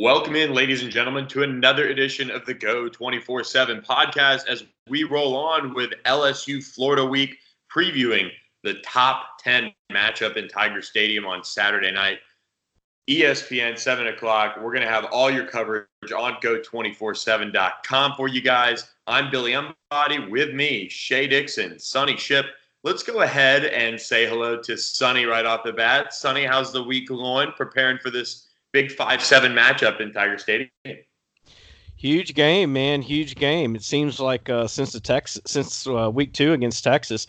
Welcome in, ladies and gentlemen, to another edition of the Go 24 7 podcast as we roll on with LSU Florida Week, previewing the top 10 matchup in Tiger Stadium on Saturday night. ESPN, 7 o'clock. We're going to have all your coverage on go247.com for you guys. I'm Billy Embody with me, Shea Dixon, Sonny Shipp. Let's go ahead and say hello to Sonny right off the bat. Sonny, how's the week going? Preparing for this big five seven matchup in Tiger Stadium. Huge game, man! Huge game. It seems like uh, since the Texas, since uh, week two against Texas,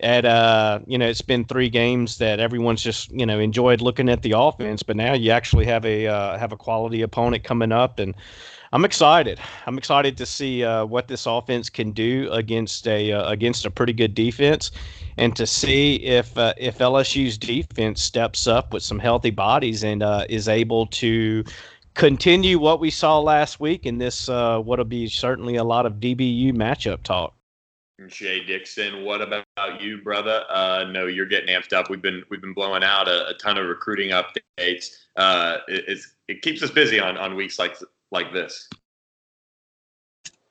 at uh, you know, it's been three games that everyone's just you know enjoyed looking at the offense, but now you actually have a uh, have a quality opponent coming up, and I'm excited. I'm excited to see uh, what this offense can do against a uh, against a pretty good defense and to see if uh, if LSU's defense steps up with some healthy bodies and uh, is able to continue what we saw last week in this uh, what'll be certainly a lot of DBU matchup talk. Shea Dixon, what about you, brother? Uh, no, you're getting amped up. We've been we've been blowing out a, a ton of recruiting updates. Uh, it, it keeps us busy on on weeks like like this.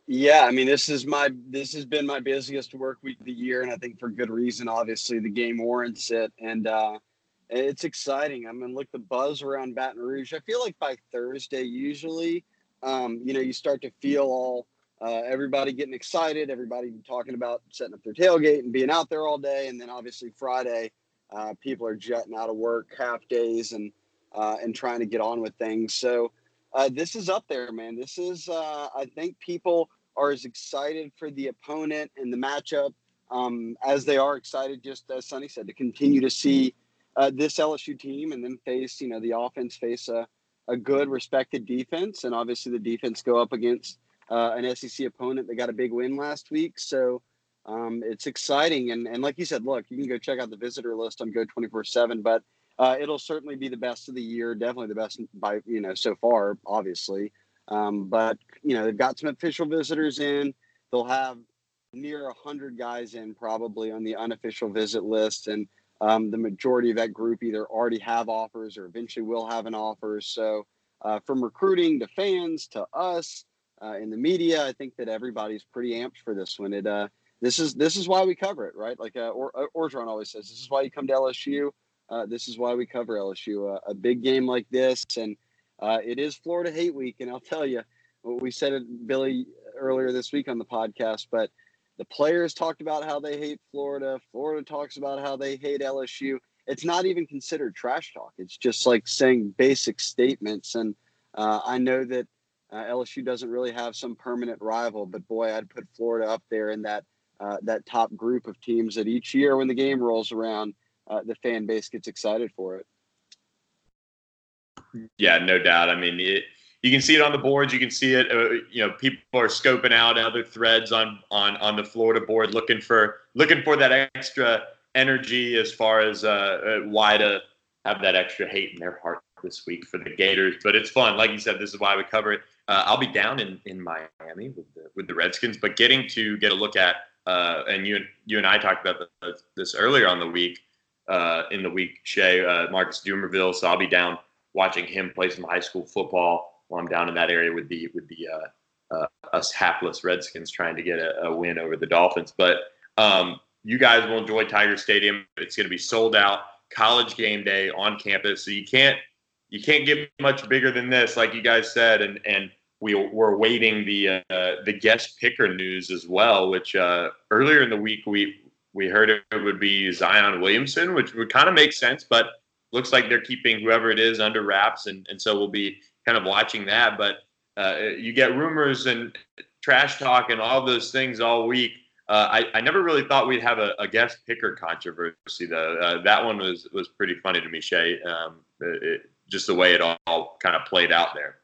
Yeah, I mean, this is my this has been my busiest work week of the year, and I think for good reason. Obviously, the game warrants it, and uh, it's exciting. I mean, look, the buzz around Baton Rouge. I feel like by Thursday, usually, um, you know, you start to feel all uh, everybody getting excited, everybody talking about setting up their tailgate and being out there all day, and then obviously Friday, uh, people are jetting out of work half days and uh, and trying to get on with things. So. Uh, this is up there, man. This is, uh, I think people are as excited for the opponent and the matchup um, as they are excited, just as Sonny said, to continue to see uh, this LSU team and then face, you know, the offense face a, a good, respected defense. And obviously the defense go up against uh, an SEC opponent that got a big win last week. So um, it's exciting. And, and like you said, look, you can go check out the visitor list on Go 24 7, but uh, it'll certainly be the best of the year. Definitely the best by, you know, so far, obviously. Um, but you know they've got some official visitors in. They'll have near hundred guys in probably on the unofficial visit list, and um, the majority of that group either already have offers or eventually will have an offer. So uh, from recruiting to fans to us uh, in the media, I think that everybody's pretty amped for this one. It uh, this is this is why we cover it, right? Like uh, or, uh, Orgeron always says, this is why you come to LSU. Uh, this is why we cover LSU. Uh, a big game like this, and it is Florida Hate Week, and I'll tell you, we said it, Billy, earlier this week on the podcast, but the players talked about how they hate Florida. Florida talks about how they hate LSU. It's not even considered trash talk. It's just like saying basic statements. And uh, I know that uh, LSU doesn't really have some permanent rival, but boy, I'd put Florida up there in that uh, that top group of teams that each year when the game rolls around, uh, the fan base gets excited for it. Yeah, no doubt. I mean, it, you can see it on the boards. You can see it. Uh, you know, people are scoping out other threads on on on the Florida board, looking for looking for that extra energy as far as uh, uh, why to have that extra hate in their heart this week for the Gators. But it's fun. Like you said, this is why we cover it. Uh, I'll be down in, in Miami with the, with the Redskins, but getting to get a look at uh, and you you and I talked about this earlier on the week uh, in the week, Shea uh, Marcus Dumervil. So I'll be down watching him play some high school football while I'm down in that area with the with the uh, uh, us hapless Redskins trying to get a, a win over the Dolphins. But um, you guys will enjoy Tiger Stadium. It's going to be sold out. College game day on campus, so you can't you can't get much bigger than this, like you guys said, and and we were waiting the uh, the guest picker news as well, which uh, earlier in the week we we heard it would be Zion Williamson, which would kind of make sense, but looks like they're keeping whoever it is under wraps, and, and so we'll be kind of watching that. But uh, you get rumors and trash talk and all those things all week. Uh, I, I never really thought we'd have a, a guest picker controversy though. Uh, that one was was pretty funny to me, Shea. Um, it, just the way it all kind of played out there.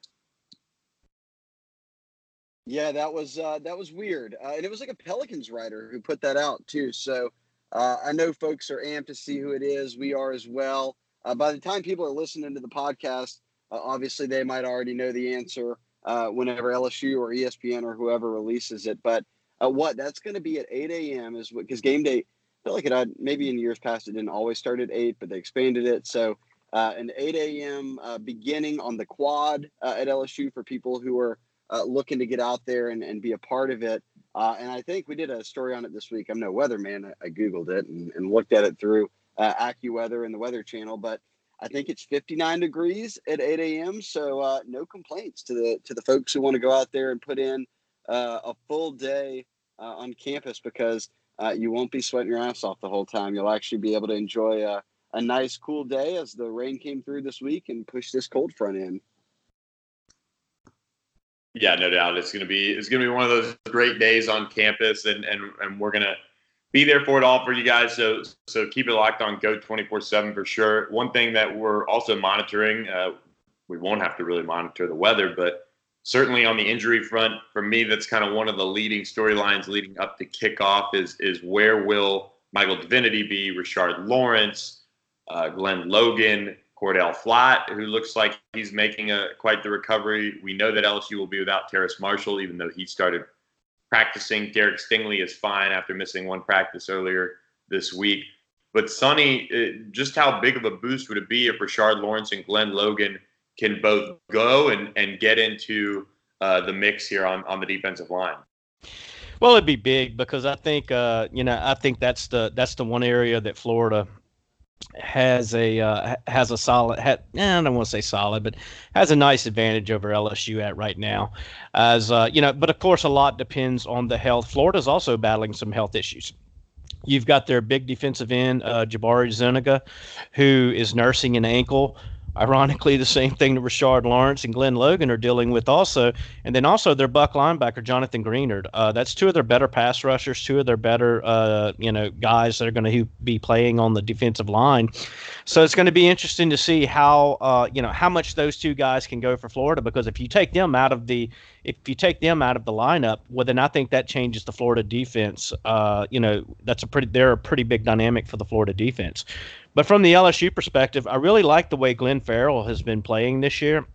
Yeah, that was uh, that was weird, uh, and it was like a Pelicans writer who put that out too. So uh, I know folks are amped to see who it is. We are as well. Uh, by the time people are listening to the podcast, uh, obviously they might already know the answer uh, whenever LSU or ESPN or whoever releases it. But what that's going to be at 8 a.m. is because game day. I feel like it had maybe in years past it didn't always start at eight, but they expanded it. So an 8 a.m. beginning on the quad at LSU for people who are uh, looking to get out there and, and be a part of it. Uh, and I think we did a story on it this week. I'm no weatherman. I, I Googled it and, and, looked at it through uh, AccuWeather and the Weather Channel, but I think it's 59 degrees at 8 a.m. So uh, no complaints to the to the folks who want to go out there and put in uh, a full day uh, on campus because uh, you won't be sweating your ass off the whole time. You'll actually be able to enjoy a, a nice cool day as the rain came through this week and pushed this cold front in. Yeah, no doubt. It's gonna be it's gonna be one of those great days on campus, and and and we're gonna be there for it all for you guys. So so keep it locked on Go twenty four seven for sure. One thing that we're also monitoring, uh, we won't have to really monitor the weather, but certainly on the injury front, for me, that's kind of one of the leading storylines leading up to kickoff. Is is where will Michael Divinity be? Rashard Lawrence, uh, Glenn Logan. Cordale Flott, who looks like he's making a quite the recovery. We know that LSU will be without Terrace Marshall, even though he started practicing. Derek Stingley is fine after missing one practice earlier this week. But Sonny, uh, just how big of a boost would it be if Rashard Lawrence and Glenn Logan can both go and, and get into uh, the mix here on, on the defensive line? Well, it'd be big because I think uh, you know I think that's the that's the one area that Florida has a uh, has a solid ha, eh, I don't want to say solid, but has a nice advantage over LSU at right now. As uh, you know, but of course a lot depends on the health. Florida's also battling some health issues. You've got their big defensive end, uh, Jabari Zuniga, who is nursing an ankle ironically the same thing that Rashard Lawrence and Glenn Logan are dealing with also. And then also their buck linebacker Jonathan Greenard. Uh, that's two of their better pass rushers, two of their better uh, you know guys that are going to be playing on the defensive line. So it's going to be interesting to see how uh, you know how much those two guys can go for Florida because if you take them out of the if you take them out of the lineup, well then I think that changes the Florida defense. Uh, you know that's a pretty they're a pretty big dynamic for the Florida defense. But from the LSU perspective, I really like the way Glenn Farrell has been playing this year.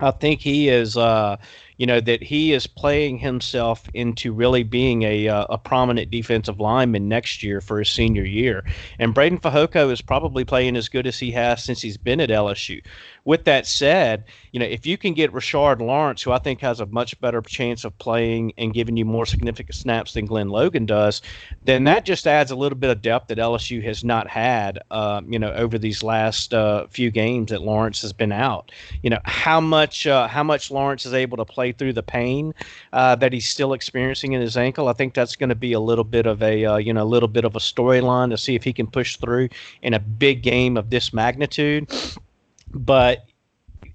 I think he is, uh, you know, that he is playing himself into really being a uh, a prominent defensive lineman next year for his senior year. And Breiden Fehoko is probably playing as good as he has since he's been at LSU. With that said, you know, if you can get Rashard Lawrence, who I think has a much better chance of playing and giving you more significant snaps than Glenn Logan does, then that just adds a little bit of depth that LSU has not had, uh, you know, over these last uh, few games that Lawrence has been out. You know, how much uh, how much Lawrence is able to play through the pain uh, that he's still experiencing in his ankle. I think that's going to be a little bit of a uh, you know a little bit of a storyline to see if he can push through in a big game of this magnitude. But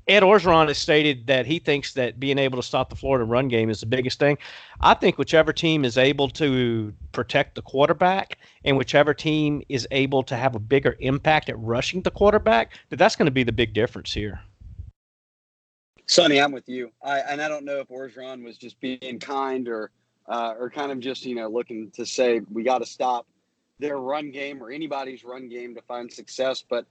Ed Orgeron has stated that he thinks that being able to stop the Florida run game is the biggest thing. I think whichever team is able to protect the quarterback and whichever team is able to have a bigger impact at rushing the quarterback, that that's going to be the big difference here. Sonny, I'm with you. I, and I don't know if Orgeron was just being kind or uh, or kind of just you know looking to say we got to stop their run game or anybody's run game to find success, but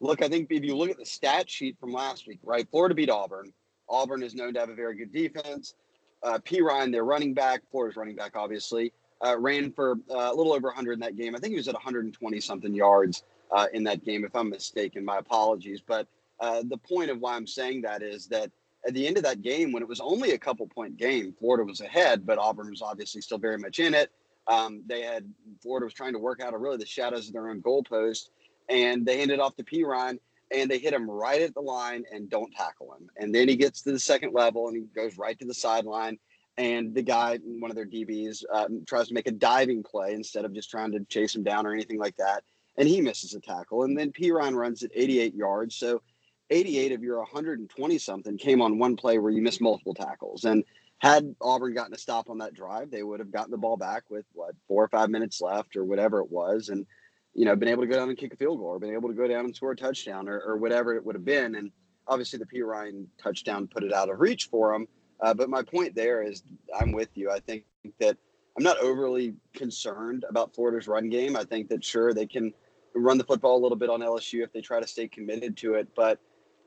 look, I think if you look at the stat sheet from last week, right? Florida beat Auburn. Auburn is known to have a very good defense. Uh, Perine, their running back, Florida's running back, obviously, uh, ran for uh, a little over 100 in that game. I think he was at 120 something yards uh, in that game, if I'm mistaken. My apologies. But uh, the point of why I'm saying that is that at the end of that game, when it was only a couple point game, Florida was ahead, but Auburn was obviously still very much in it. Um, they had Florida was trying to work out of really the shadows of their own goalpost and they handed off to Perine and they hit him right at the line and don't tackle him. And then he gets to the second level and he goes right to the sideline. And the guy, one of their DBs, um, tries to make a diving play instead of just trying to chase him down or anything like that. And he misses a tackle. And then Perine runs at 88 yards. So 88 of your 120 something came on one play where you missed multiple tackles. And had Auburn gotten a stop on that drive, they would have gotten the ball back with what four or five minutes left or whatever it was. And you know, been able to go down and kick a field goal or been able to go down and score a touchdown or, or whatever it would have been. And obviously the Perine touchdown put it out of reach for him. Uh, but my point there is, I'm with you. I think that I'm not overly concerned about Florida's run game. I think that sure they can run the football a little bit on LSU if they try to stay committed to it, but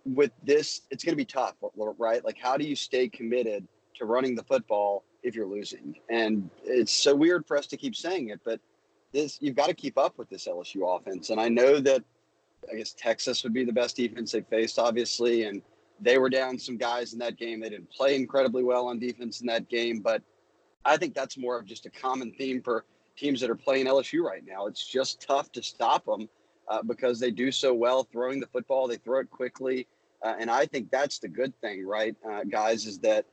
with this, it's going to be tough, right? Like, how do you stay committed to running the football if you're losing? And it's so weird for us to keep saying it, but this you've got to keep up with this LSU offense. And I know that I guess Texas would be the best defense they faced, obviously, and they were down some guys in that game. They didn't play incredibly well on defense in that game, but I think that's more of just a common theme for teams that are playing LSU right now. It's just tough to stop them uh, because they do so well throwing the football. They throw it quickly, uh, and I think that's the good thing, right, uh, guys? Is that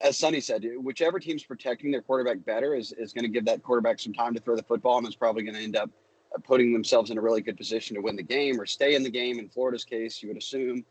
as Sonny said, whichever team's protecting their quarterback better is is going to give that quarterback some time to throw the football, and is probably going to end up uh, putting themselves in a really good position to win the game or stay in the game. In Florida's case, you would assume.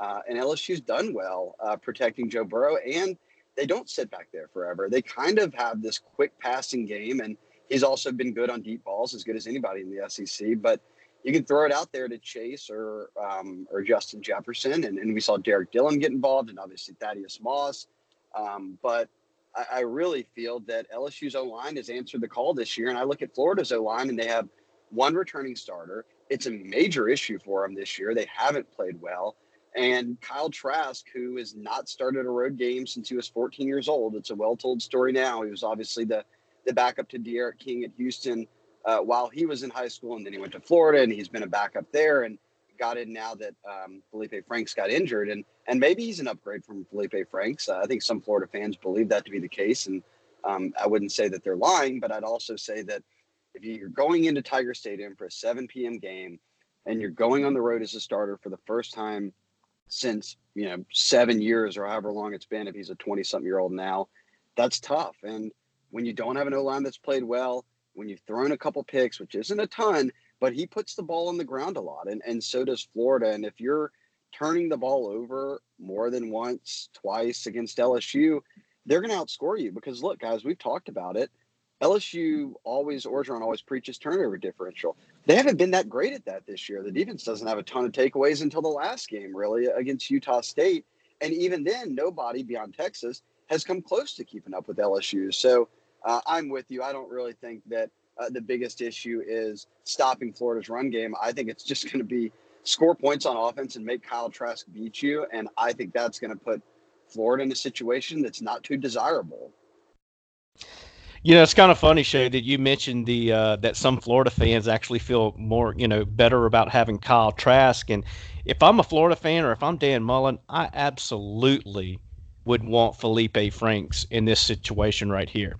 Uh, and LSU's done well uh, protecting Joe Burrow, and they don't sit back there forever. They kind of have this quick passing game, and he's also been good on deep balls, as good as anybody in the SEC. But you can throw it out there to Chase or um, or Justin Jefferson, and, and we saw Derrick Dillon get involved, and obviously Thaddeus Moss. Um, but I, I, really feel that LSU's O line has answered the call this year, and I look at Florida's O line, and they have one returning starter. It's a major issue for them this year. They haven't played well. And Kyle Trask, who has not started a road game since he was 14 years old, it's a well-told story now. He was obviously the the backup to D'Eriq King at Houston uh, while he was in high school, and then he went to Florida, and he's been a backup there, and got in now that um, Felipe Franks got injured, and and maybe he's an upgrade from Felipe Franks. Uh, I think some Florida fans believe that to be the case, and um, I wouldn't say that they're lying, but I'd also say that if you're going into Tiger Stadium for a 7 p.m. game, and you're going on the road as a starter for the first time since you know seven years or however long it's been, if he's a 20 something year old now, that's tough. And when you don't have an O line that's played well, when you've thrown a couple picks, which isn't a ton, but he puts the ball on the ground a lot, and, and so does Florida. And if you're turning the ball over more than once, twice against LSU, they're going to outscore you because look, guys, we've talked about it. LSU always, Orgeron always preaches turnover differential. They haven't been that great at that this year. The defense doesn't have a ton of takeaways until the last game, really, against Utah State. And even then, nobody beyond Texas has come close to keeping up with LSU. So uh, I'm with you. I don't really think that uh, the biggest issue is stopping Florida's run game. I think it's just going to be score points on offense and make Kyle Trask beat you. And I think that's going to put Florida in a situation that's not too desirable. You know, it's kind of funny, Shea, that you mentioned the uh, that some Florida fans actually feel more, you know, better about having Kyle Trask. And if I'm a Florida fan or if I'm Dan Mullen, I absolutely would want Felipe Franks in this situation right here.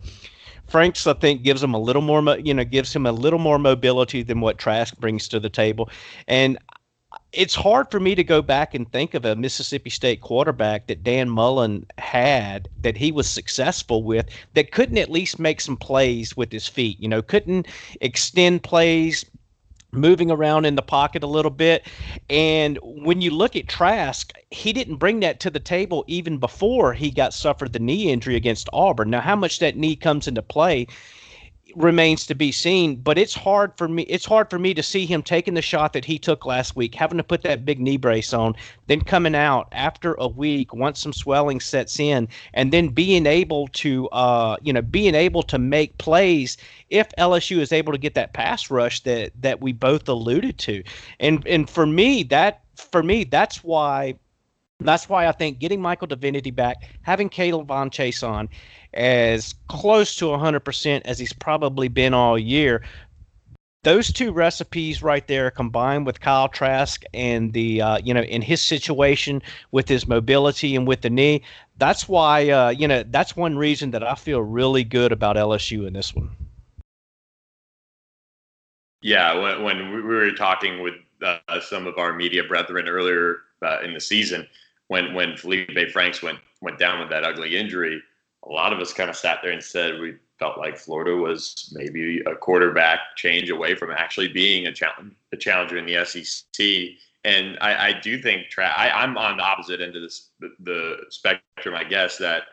Franks, I think, gives him a little more, you know, gives him a little more mobility than what Trask brings to the table. And it's hard for me to go back and think of a Mississippi State quarterback that Dan Mullen had that he was successful with that couldn't at least make some plays with his feet, you know, couldn't extend plays, moving around in the pocket a little bit. And when you look at Trask, he didn't bring that to the table even before he got suffered the knee injury against Auburn. Now, how much that knee comes into play remains to be seen but it's hard for me it's hard for me to see him taking the shot that he took last week having to put that big knee brace on then coming out after a week once some swelling sets in and then being able to uh you know being able to make plays if LSU is able to get that pass rush that that we both alluded to. And and for me that for me that's why that's why I think getting Michael Divinity back, having K'Lavon Chase Chaisson, as close to 100% as he's probably been all year. Those two recipes right there, combined with Kyle Trask and the, uh, you know, in his situation with his mobility and with the knee, that's why, uh, you know, that's one reason that I feel really good about LSU in this one. Yeah, when, when we were talking with uh, some of our media brethren earlier uh, in the season, when when Felipe Franks went went down with that ugly injury, a lot of us kind of sat there and said we felt like Florida was maybe a quarterback change away from actually being a challenge, a challenger in the SEC. And I, I do think tra- I, am on the opposite end of this, the, spectrum. I guess that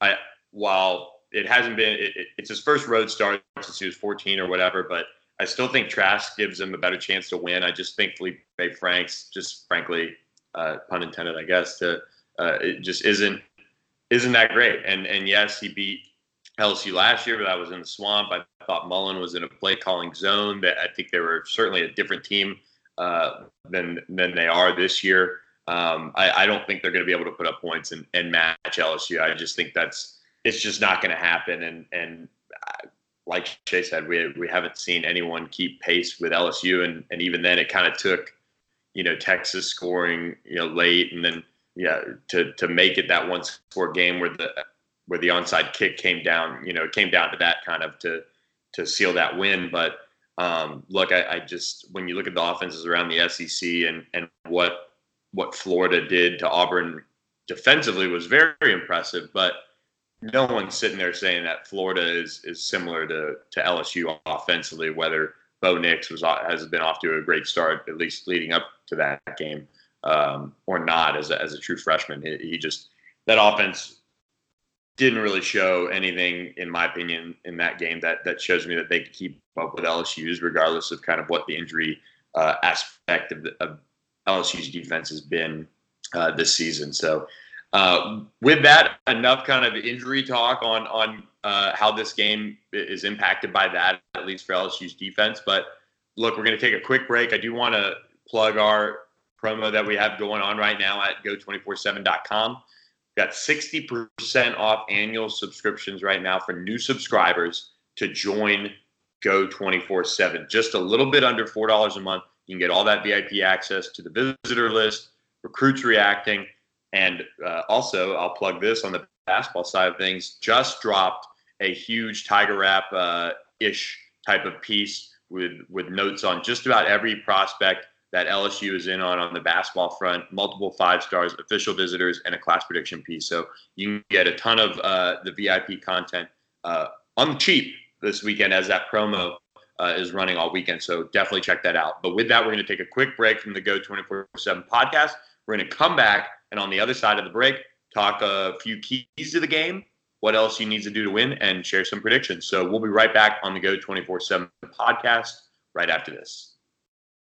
I while it hasn't been it, it's his first road start since he was 14 or whatever, but I still think Trask gives him a better chance to win. I just think Felipe Franks just frankly uh, pun intended, I guess. To uh, it just isn't isn't that great. And and yes, he beat LSU last year, but that was in the swamp. I thought Mullen was in a play calling zone. That I think they were certainly a different team uh, than than they are this year. Um, I, I, don't think they're going to be able to put up points and, and match LSU. I just think that's it's just not going to happen. And and uh, like Shea said, we we haven't seen anyone keep pace with LSU, and and even then, it kind of took you know Texas scoring you know late, and then yeah to to make it that one score game where the where the onside kick came down. You know, it came down to that kind of to to seal that win, but. Um, look, I, I just when you look at the offenses around the SEC and and what what Florida did to Auburn defensively was very impressive, but no one's sitting there saying that Florida is is similar to to LSU offensively. Whether Bo Nix was has been off to a great start, at least leading up to that game, um, or not as a, as a true freshman. He, he, just that offense didn't really show anything, in my opinion, in that game that that shows me that they could keep up with LSU's, regardless of kind of what the injury uh, aspect of, the, of LSU's defense has been uh, this season. So, uh, with that, enough kind of injury talk on on uh, how this game is impacted by that, at least for LSU's defense. But look, we're going to take a quick break. I do want to plug our promo that we have going on right now at go247.com. We've got 60% off annual subscriptions right now for new subscribers to join Go 24 7. Just a little bit under $4 a month you can get all that VIP access to the visitor list, recruits reacting, and uh, also I'll plug this on the basketball side of things. Just dropped a huge Tiger Rap uh, ish type of piece with with notes on just about every prospect that LSU is in on on the basketball front, multiple five stars, official visitors, and a class prediction piece. So you can get a ton of uh, the VIP content uh, on the cheap this weekend as that promo uh, is running all weekend. So definitely check that out. But with that, we're going to take a quick break from the Go 24 7 podcast. We're going to come back and on the other side of the break, talk a few keys to the game, what else you need to do to win, and share some predictions. So we'll be right back on the Go 24 7 podcast right after this.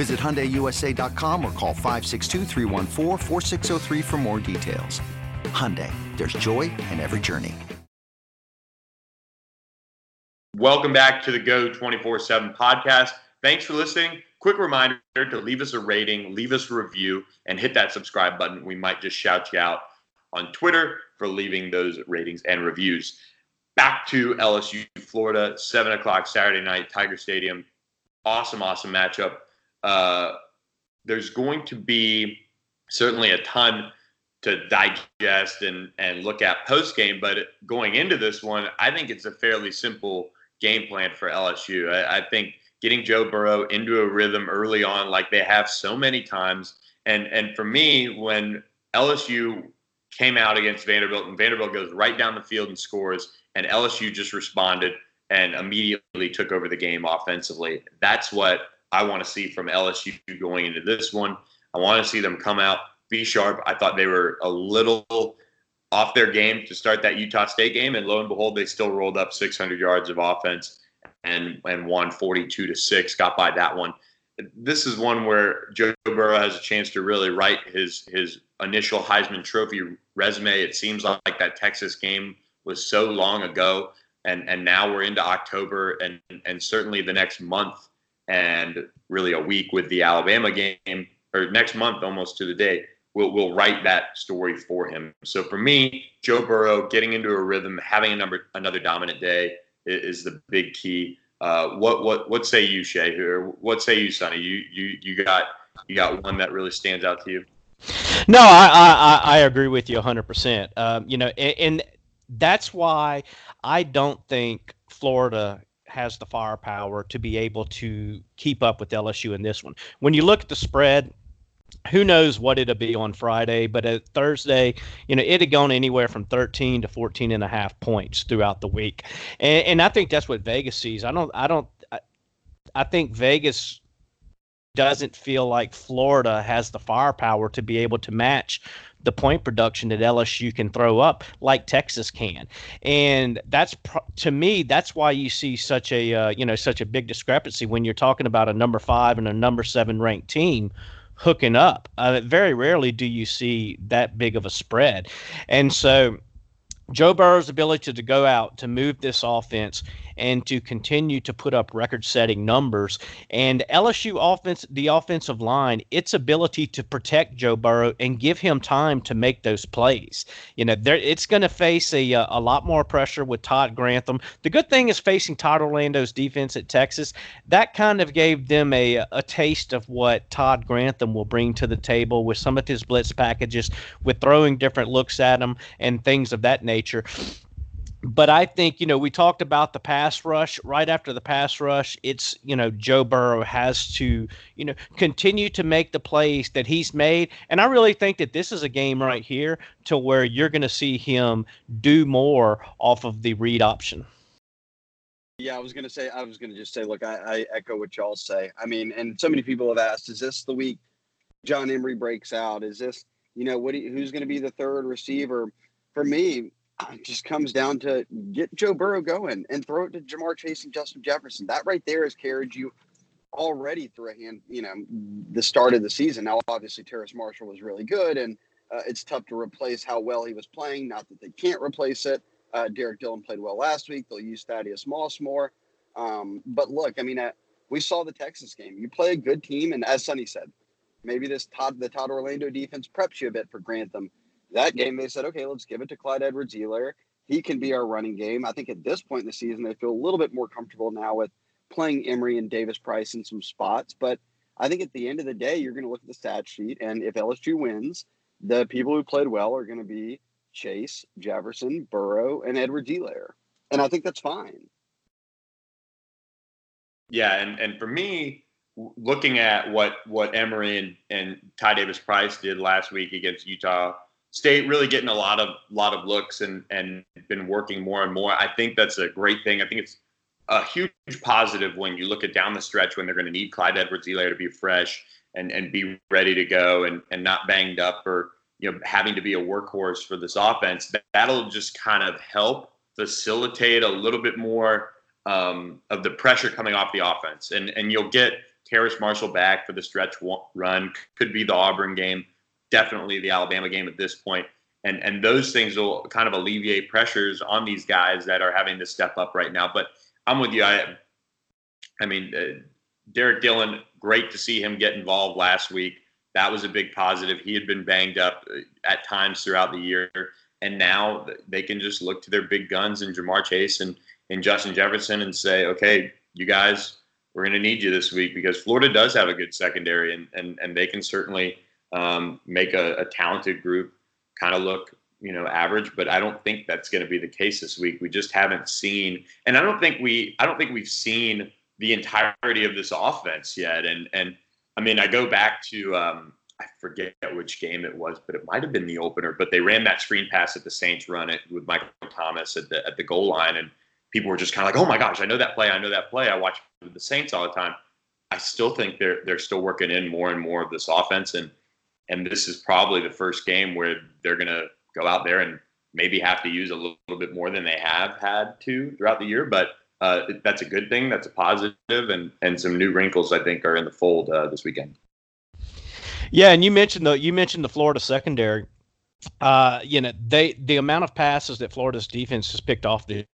Visit HyundaiUSA.com or call 562 for more details. Hyundai, there's joy in every journey. Welcome back to the Go 24-7 podcast. Thanks for listening. Quick reminder to leave us a rating, leave us a review, and hit that subscribe button. We might just shout you out on Twitter for leaving those ratings and reviews. Back to LSU, Florida, 7 o'clock Saturday night, Tiger Stadium. Awesome, awesome matchup. Uh, there's going to be certainly a ton to digest and, and look at post game, but going into this one, I think it's a fairly simple game plan for LSU. I, I think getting Joe Burrow into a rhythm early on, like they have so many times. And and for me, when LSU came out against Vanderbilt and Vanderbilt goes right down the field and scores, and LSU just responded and immediately took over the game offensively. That's what I want to see from LSU going into this one. I want to see them come out, be sharp. I thought they were a little off their game to start that Utah State game, and lo and behold, they still rolled up 600 yards of offense and and won 42 to six. Got by that one. This is one where Joe Burrow has a chance to really write his his initial Heisman Trophy resume. It seems like that Texas game was so long ago, and and now we're into October, and and certainly the next month and really a week with the Alabama game, or next month almost to the day will will write that story for him. So for me, Joe Burrow getting into a rhythm, having a number another dominant day is, the big key. Uh, what what what say you, Shea? Or what say you, Sonny? You you you got you got one that really stands out to you? No, I I, I agree with you 100. Um, percent You know, and, and that's why I don't think Florida has the firepower to be able to keep up with LSU in this one. When you look at the spread, who knows what it'll be on Friday, but at Thursday, you know, it had gone anywhere from 13 to 14 and a half points throughout the week. And, and I think that's what Vegas sees. I don't, I don't, I, I think Vegas doesn't feel like Florida has the firepower to be able to match the point production that LSU can throw up like Texas can. And that's to me that's why you see such a uh, you know such a big discrepancy when you're talking about a number 5 and a number 7 ranked team hooking up. Uh, very rarely do you see that big of a spread. And so Joe Burrow's ability to go out to move this offense and to continue to put up record-setting numbers. And LSU offense, the offensive line, its ability to protect Joe Burrow and give him time to make those plays. You know, it's going to face a uh, a lot more pressure with Todd Grantham. The good thing is facing Todd Orlando's defense at Texas. That kind of gave them a a taste of what Todd Grantham will bring to the table with some of his blitz packages, with throwing different looks at him and things of that nature but I think, you know, we talked about the pass rush. Right after the pass rush, it's, you know, Joe Burrow has to, you know, continue to make the plays that he's made. And I really think that this is a game right here to where you're going to see him do more off of the read option. Yeah, I was going to say, I was going to just say, look, I, I echo what y'all say. I mean, and so many people have asked, is this the week John Emery breaks out? Is this, you know, what? Who's going to be the third receiver? For me, it just comes down to get Joe Burrow going and throw it to Ja'Marr Chase and Justin Jefferson. That right there has carried you already through a hand, you know, the start of the season. Now, obviously, Terrace Marshall was really good, and uh, it's tough to replace how well he was playing. Not that they can't replace it. Uh, Derrick Dillon played well last week. They'll use Thaddeus Moss more. Um, but look, I mean, uh, we saw the Texas game. You play a good team, and as Sonny said, maybe this Todd, the Todd Orlando defense preps you a bit for Grantham that game, they said, okay, let's give it to Clyde Edwards Helaire. He can be our running game. I think at this point in the season, they feel a little bit more comfortable now with playing Emery and Davis Price in some spots. But I think at the end of the day, you're going to look at the stat sheet, and if LSU wins, the people who played well are going to be Chase, Jefferson, Burrow, and Edwards Helaire. And I think that's fine. Yeah, and, and for me, looking at what what Emery and, and Ty Davis Price did last week against Utah State really getting a lot of lot of looks and and been working more and more. I think that's a great thing. I think it's a huge positive when you look at down the stretch when they're going to need Clyde Edwards-Helaire to be fresh and and be ready to go and and not banged up or you know having to be a workhorse for this offense. That'll just kind of help facilitate a little bit more um, of the pressure coming off the offense, and and you'll get Terrace Marshall back for the stretch run. Could be the Auburn game definitely the Alabama game at this point. And and those things will kind of alleviate pressures on these guys that are having to step up right now. But I'm with you. I I mean, uh, Derrick Dillon, great to see him get involved last week. That was a big positive. He had been banged up uh, at times throughout the year, and now they can just look to their big guns and Ja'Marr Chase and, and Justin Jefferson and say, okay, you guys, we're going to need you this week because Florida does have a good secondary, and and, and they can certainly – um, make a, a talented group kind of look you know average but i don't think that's going to be the case this week. We just haven't seen and i don't think we i don't think we've seen the entirety of this offense yet. And and i mean i go back to um, i forget which game it was but it might have been the opener but they ran that screen pass at the saints run it with michael thomas at the at the goal line and people were just kind of like oh my gosh i know that play i know that play i watch the saints all the time. I still think they're they're still working in more and more of this offense and and this is probably the first game where they're going to go out there and maybe have to use a little, little, bit more than they have had to throughout the year. But uh, that's a good thing. That's a positive, and and some new wrinkles I think are in the fold uh, this weekend. Yeah, and you mentioned the you mentioned the Florida secondary. Uh, you know, they the amount of passes that Florida's defense has picked off this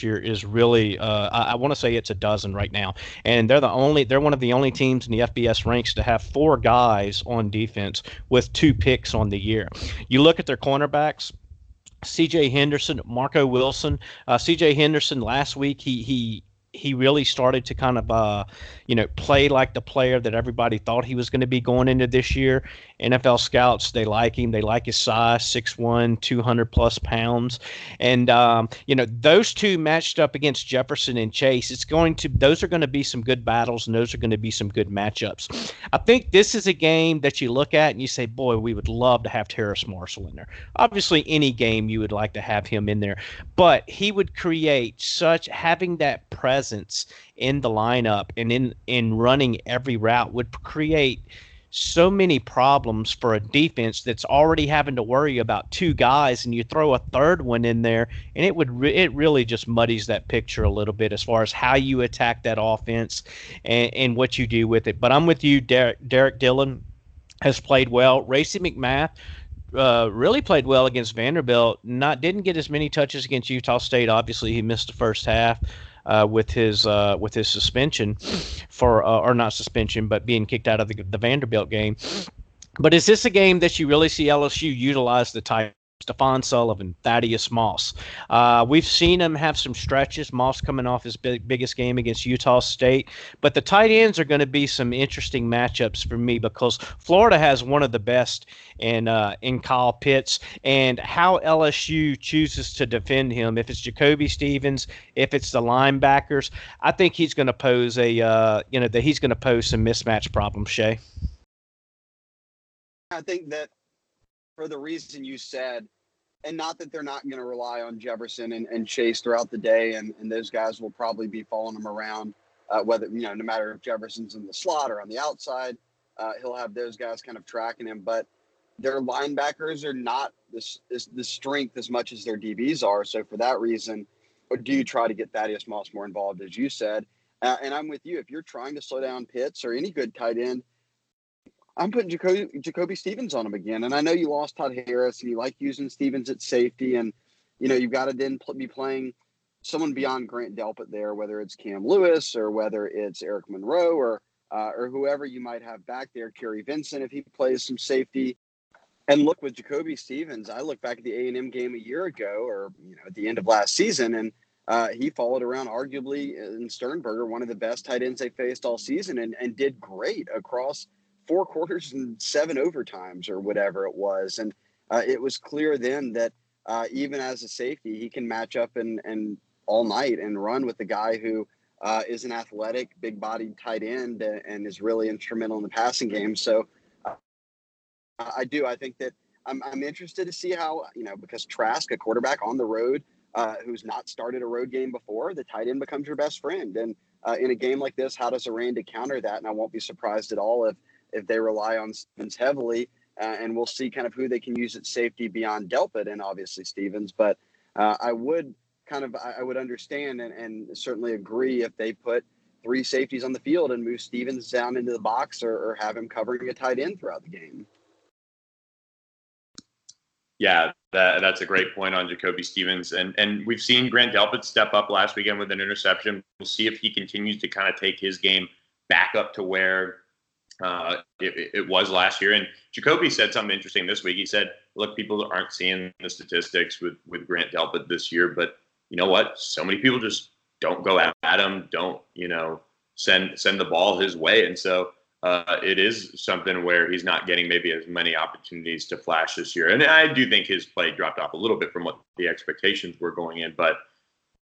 year is really uh, I, I want to say it's a dozen right now, and they're the only they're one of the only teams in the FBS ranks to have four guys on defense with two picks on the year. You look at their cornerbacks. C.J. Henderson, Marco Wilson. Uh, C.J. Henderson last week he he he really started to kind of uh, you know play like the player that everybody thought he was going to be going into this year. Nfl scouts they like him. They like his size 6'1 200 plus pounds. And um, you know those two matched up against jefferson and chase. It's going to those are going to be some good battles and those are going to be some good matchups. I think this is a game that you look at and you say boy we would love to have terrace marshall in there. Obviously any game you would like to have him in there. But he would create such having that presence presence in the lineup and in in running every route would create so many problems for a defense that's already having to worry about two guys and you throw a third one in there and it would re- it really just muddies that picture a little bit as far as how you attack that offense and, and what you do with it but i'm with you derrick, derrick dillon has played well Racey mcmath uh, really played well against Vanderbilt. Not didn't get as many touches against Utah State. Obviously, he missed the first half uh, with his uh, with his suspension for uh, or not suspension, but being kicked out of the, the Vanderbilt game. But is this a game that you really see LSU utilize the tight Stephen Sullivan, Thaddeus Moss. Uh, we've seen him have some stretches. Moss coming off his big, biggest game against Utah State. But the tight ends are going to be some interesting matchups for me because Florida has one of the best in uh, in Kyle Pitts, and how LSU chooses to defend him. If it's Jacoby Stevens, if it's the linebackers, I think he's going to pose a uh, you know that he's going to pose some mismatch problems. Shea. I think that for the reason you said, and not that they're not going to rely on Jefferson and, and, Chase throughout the day, and, and those guys will probably be following him around, uh, whether you know, no matter if Jefferson's in the slot or on the outside, uh, he'll have those guys kind of tracking him. But their linebackers are not this the strength as much as their DBs are. So for that reason, do you try to get Thaddeus Moss more involved, as you said? Uh, and I'm with you. If you're trying to slow down Pitts or any good tight end, I'm putting Jacoby, Jacoby Stevens on him again. And I know you lost Todd Harris and you like using Stevens at safety. And, you know, you've got to then be playing someone beyond Grant Delpit there, whether it's Cam Lewis or whether it's Eric Monroe or, uh, or whoever you might have back there, Kerry Vincent, if he plays some safety. And look with Jacoby Stevens, I look back at the A&M game a year ago or, you know, at the end of last season and, uh, he followed around arguably in Sternberger, one of the best tight ends they faced all season, and, and did great across – four quarters and seven overtimes or whatever it was. And uh, it was clear then that uh, even as a safety, he can match up and, and all night and run with the guy who uh, is an athletic, big bodied tight end and is really instrumental in the passing game. So uh, I do. I think that I'm, I'm interested to see how, you know, because Trask, a quarterback on the road, uh, who's not started a road game before, the tight end becomes your best friend. And uh, in a game like this, how does Aranda counter that? And I won't be surprised at all if if they rely on Stevens heavily. Uh, and we'll see kind of who they can use at safety beyond Delpit and obviously Stevens. But uh, I would kind of I would understand and, and, certainly agree if they put three safeties on the field and move Stevens down into the box or, or have him covering a tight end throughout the game. Yeah, that, that's a great point on Jacoby Stevens. And and we've seen Grant Delpit step up last weekend with an interception. We'll see if he continues to kind of take his game back up to where uh, it, it, was last year. And Jacoby said something interesting this week. He said, "Look, people aren't seeing the statistics with with Grant Delpit this year, but you know what? So many people just don't go at, him, don't you know send send the ball his way, and so." Uh, it is something where he's not getting maybe as many opportunities to flash this year. And I do think his play dropped off a little bit from what the expectations were going in, but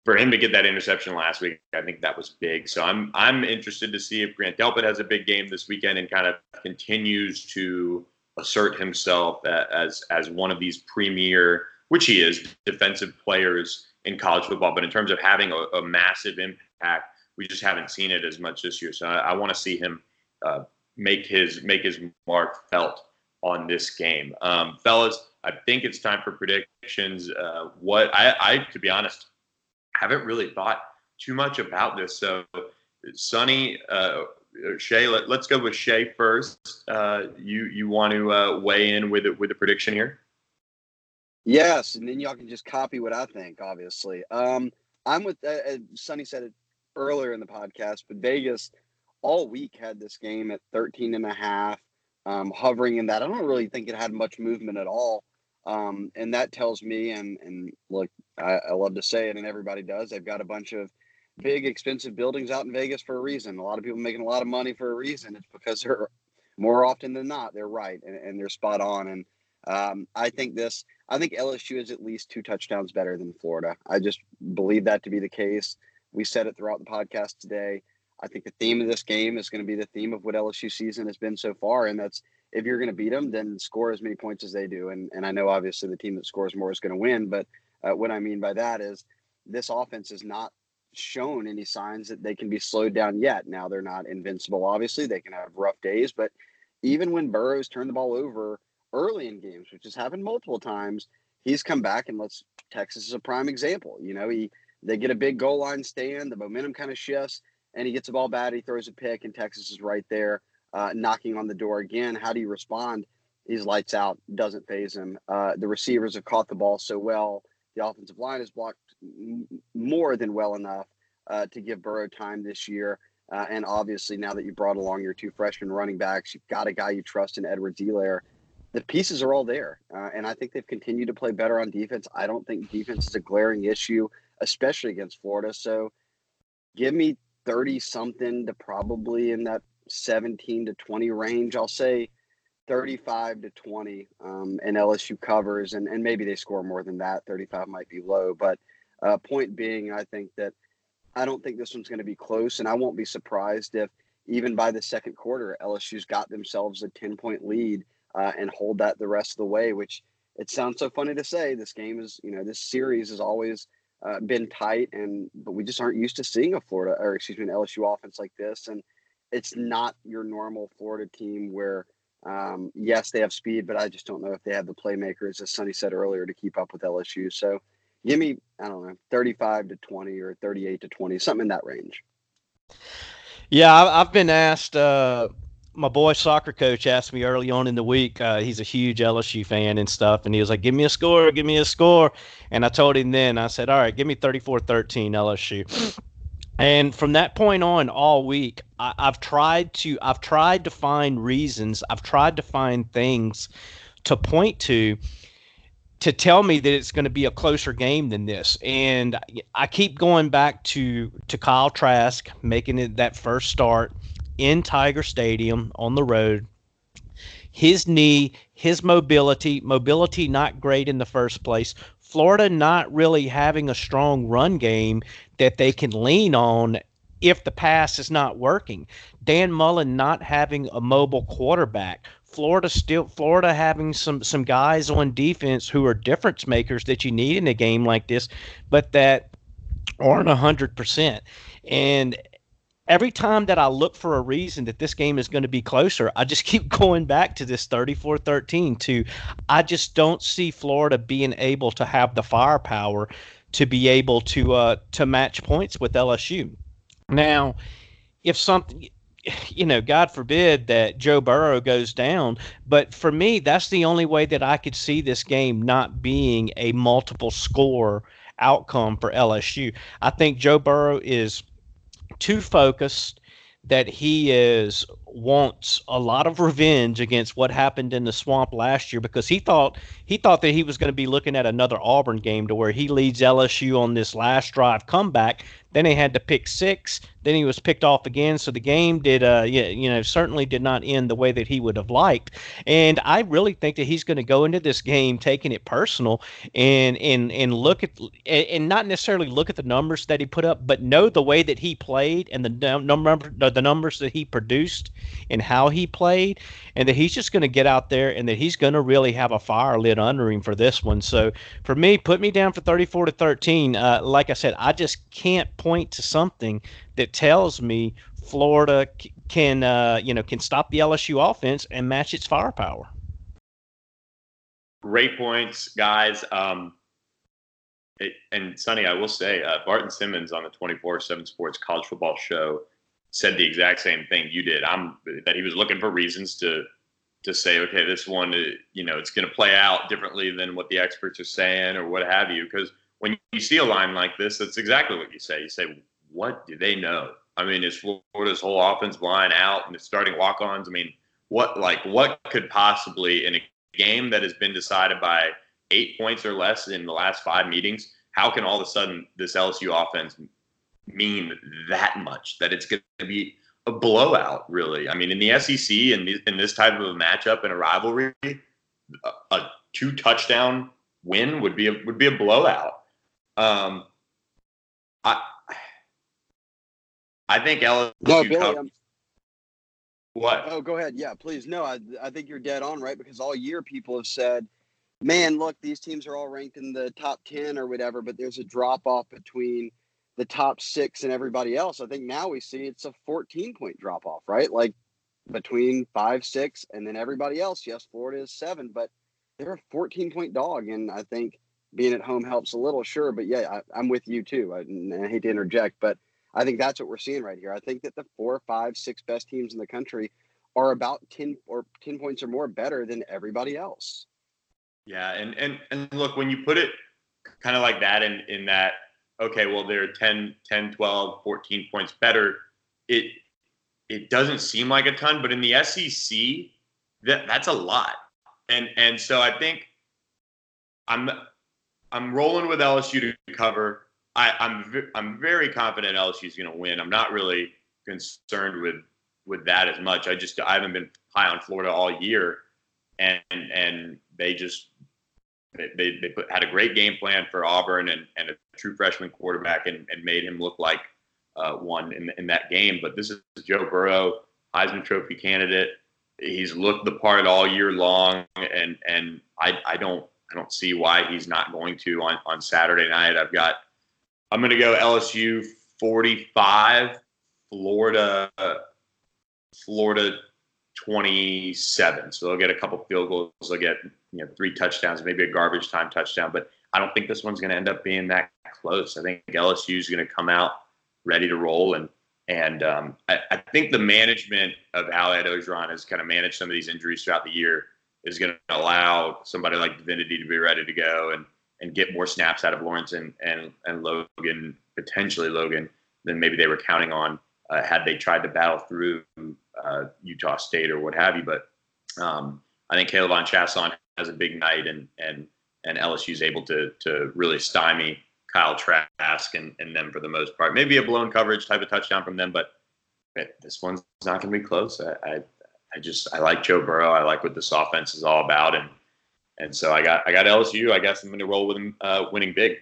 for him to get that interception last week, I think that was big. So I'm I'm interested to see if Grant Delpit has a big game this weekend and kind of continues to assert himself as as one of these premier, which he is, defensive players in college football. But in terms of having a, a massive impact, we just haven't seen it as much this year. So I, I want to see him uh, make his make his mark felt on this game, um, fellas. I think it's time for predictions. Uh, what I, I, to be honest, haven't really thought too much about this. So, Sonny, uh, Shea, let, us go with Shea first. Uh, you you want to uh, weigh in with it with a prediction here? Yes, and then y'all can just copy what I think. Obviously, um, I'm with uh, uh, Sonny said it earlier in the podcast, but Vegas all week had this game at 13 and a half, um, hovering in that. I don't really think it had much movement at all. Um, and that tells me, and and look, I, I love to say it, and everybody does. They've got a bunch of big, expensive buildings out in Vegas for a reason. A lot of people making a lot of money for a reason. It's because they're more often than not they're right and, and they're spot on. And um, I think this, I think LSU is at least two touchdowns better than Florida. I just believe that to be the case. We said it throughout the podcast today. I think the theme of this game is going to be the theme of what LSU season has been so far, and that's if you're going to beat them, then score as many points as they do. And and I know obviously the team that scores more is going to win, but uh, what I mean by that is this offense has not shown any signs that they can be slowed down yet. Now they're not invincible. Obviously, they can have rough days, but even when Burrow's turned the ball over early in games, which has happened multiple times, he's come back and let's Texas is a prime example. You know, he they get a big goal line stand, the momentum kind of shifts, and he gets the ball bad, he throws a pick, and Texas is right there uh, knocking on the door again. How do you respond? He's lights out, doesn't phase him. Uh, the receivers have caught the ball so well. The offensive line has blocked m- more than well enough uh, to give Burrow time this year. Uh, and obviously, now that you brought along your two freshman running backs, you've got a guy you trust in Edwards-Helaire. The pieces are all there. Uh, and I think they've continued to play better on defense. I don't think defense is a glaring issue, especially against Florida. So give me 30 something to probably in that 17 to 20 range. I'll say 35 to 20 um, and LSU covers, and, and maybe they score more than that. 35 might be low. But uh, point being, I think that I don't think this one's going to be close, and I won't be surprised if even by the second quarter, LSU's got themselves a 10 point lead uh, and hold that the rest of the way, which it sounds so funny to say. This game is, you know, this series has always uh, been tight, and but we just aren't used to seeing a Florida or excuse me, an LSU offense like this. And it's not your normal Florida team where, um, yes, they have speed, but I just don't know if they have the playmakers, as Sonny said earlier, to keep up with LSU. So give me, I don't know, 35 to 20 or 38 to 20, something in that range. Yeah, I've been asked. Uh, my boy soccer coach asked me early on in the week. Uh, he's a huge LSU fan and stuff, and he was like, "Give me a score, give me a score." And I told him then, I said, "All right, give me 34-13 LSU." And from that point on, all week, I, have tried to I've tried to find reasons. I've tried to find things to point to to tell me that it's going to be a closer game than this. And I keep going back to to Kyle Trask making it that first start in Tiger Stadium on the road. His knee, his mobility, mobility not great in the first place. Florida not really having a strong run game that they can lean on if the pass is not working. Dan Mullen not having a mobile quarterback. Florida still Florida having some some guys on defense who are difference makers that you need in a game like this, but that aren't hundred percent. And every time that I look for a reason that this game is going to be closer, I just keep going back to this 34 13 to I just don't see Florida being able to have the firepower to be able to uh, to match points with LSU. Now, if something you know, God forbid that Joe Burrow goes down. But for me, that's the only way that I could see this game not being a multiple score outcome for LSU. I think Joe Burrow is too focused that he is wants a lot of revenge against what happened in the swamp last year because he thought he thought that he was going to be looking at another Auburn game to where he leads LSU on this last drive comeback then he had to pick six. Then he was picked off again. So the game did, uh, you know, certainly did not end the way that he would have liked. And I really think that he's going to go into this game taking it personal and and and look at and not necessarily look at the numbers that he put up, but know the way that he played and the number the numbers that he produced and how he played, and that he's just going to get out there and that he's going to really have a fire lit under him for this one. So for me, put me down for 34 to 13. Uh, like I said, I just can't point to something that tells me Florida can uh, you know can stop the LSU offense and match its firepower. Great points, guys. Um, it, and Sonny, I will say, uh, Barton Simmons on the 24/7 Sports College Football Show said the exact same thing you did. I'm that he was looking for reasons to to say, okay, this one, uh, you know, it's going to play out differently than what the experts are saying or what have you, because when you see a line like this, that's exactly what you say. You say, what do they know? I mean, is Florida's whole offense line out and it's starting walk-ons? I mean, what like what could possibly in a game that has been decided by eight points or less in the last five meetings? How can all of a sudden this LSU offense mean that much that it's going to be a blowout? Really, I mean, in the SEC and in this type of a matchup and a rivalry, a, a two touchdown win would be a, would be a blowout. Um, I I think LSU. No, Billy, what? Oh, go ahead. Yeah, please. No, I, I think you're dead on, right? Because all year people have said, man, look, these teams are all ranked in the top 10 or whatever, but there's a drop off between the top six and everybody else. I think now we see it's a 14 point drop off, right? Like between five, six, and then everybody else. Yes, Florida is seven, but they're a 14 point dog. And I think being at home helps a little, sure. But yeah, I, am with you too. I, I hate to interject, but I think that's what we're seeing right here. I think that the four, five, six best teams in the country are about 10 or 10 points or more better than everybody else. Yeah. And, and, and look, when you put it kind of like that in, in that, okay, well, they're 10, 10, 12, 14 points better. It, it doesn't seem like a ton, but in the SEC, that that's a lot. And, and so I think I'm, I'm rolling with LSU to cover. I, am I'm, I'm very confident LSU is going to win. I'm not really concerned with with that as much. I just I haven't been high on Florida all year, and and they just they they put, had a great game plan for Auburn and, and a true freshman quarterback and, and made him look like uh, one in in that game. But this is Joe Burrow, Heisman Trophy candidate. He's looked the part all year long, and and I I don't I don't see why he's not going to on on Saturday night. I've got I'm going to go LSU 45, Florida, Florida 27. So they'll get a couple field goals. They'll get you know three touchdowns, maybe a garbage time touchdown. But I don't think this one's going to end up being that close. I think LSU is going to come out ready to roll, and and um, I, I, think the management of how Ed Orgeron has kind of managed some of these injuries throughout the year is going to allow somebody like Divinity to be ready to go and and get more snaps out of Lawrence and and, and Logan, potentially Logan, than maybe they were counting on uh, had they tried to battle through uh, Utah State or what have you. But um, I think K'Lavon Chaisson has a big night, and and and LSU is able to to really stymie Kyle Trask and, and them for the most part. Maybe a blown coverage type of touchdown from them, but this one's not going to be close. I, I, I just I like Joe Burrow. I like what this offense is all about, and and so I got I got LSU. I guess I'm going to roll with them uh, winning big.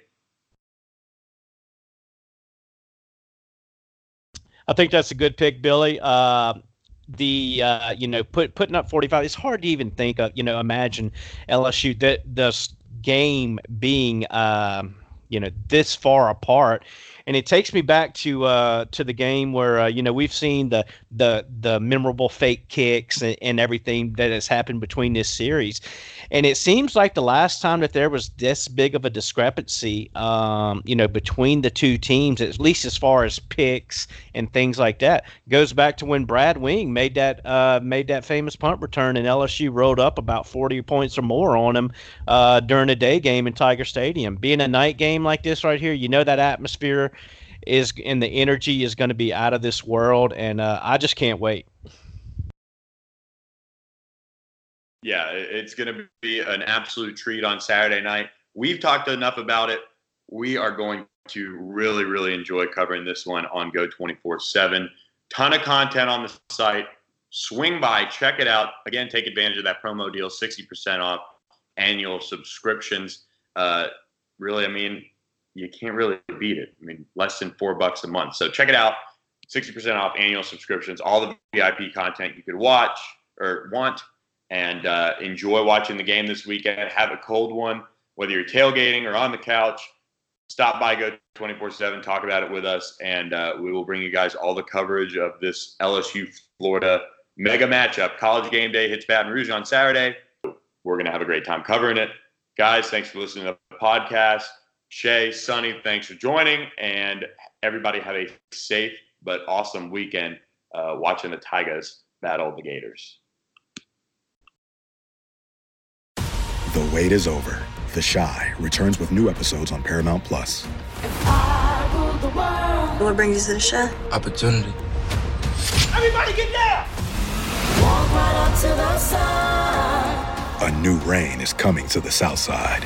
I think that's a good pick, Billy. Uh, the uh, you know put putting up 45 it's hard to even think of you know imagine lsu that this game being um, you know this far apart and it takes me back to uh, to the game where uh, you know we've seen the the the memorable fake kicks and, and, everything that has happened between this series, and it seems like the last time that there was this big of a discrepancy, um, you know, between the two teams, at least as far as picks and things like that, goes back to when Brad Wing made that uh, made that famous punt return, and LSU rolled up about forty points or more on him uh, during a day game in Tiger Stadium. Being a night game like this right here, you know that atmosphere is and the energy is going to be out of this world, and uh, I just can't wait. Yeah, it's going to be an absolute treat on Saturday night. We've talked enough about it. We are going to really, really enjoy covering this one on Geaux 24 7. Ton of content on the site. Swing by, check it out. Again, take advantage of that promo deal 60% off annual subscriptions. Uh, really, I mean, you can't really beat it. I mean, less than four bucks a month. So check it out. 60% off annual subscriptions, all the VIP content you could watch or want, and uh, enjoy watching the game this weekend. Have a cold one, whether you're tailgating or on the couch. Stop by, Geaux 24 7, talk about it with us, and uh, we will bring you guys all the coverage of this LSU Florida mega matchup. College game day hits Baton Rouge on Saturday. We're going to have a great time covering it. Guys, thanks for listening to the podcast. Shea, Sonny, thanks for joining, and everybody have a safe but awesome weekend uh, watching the Tigers battle the Gators. The wait is over. The Chi returns with new episodes on Paramount Plus. What brings you to the show? Opportunity. Everybody get down! Walk right up to the side. A new reign is coming to the South Side.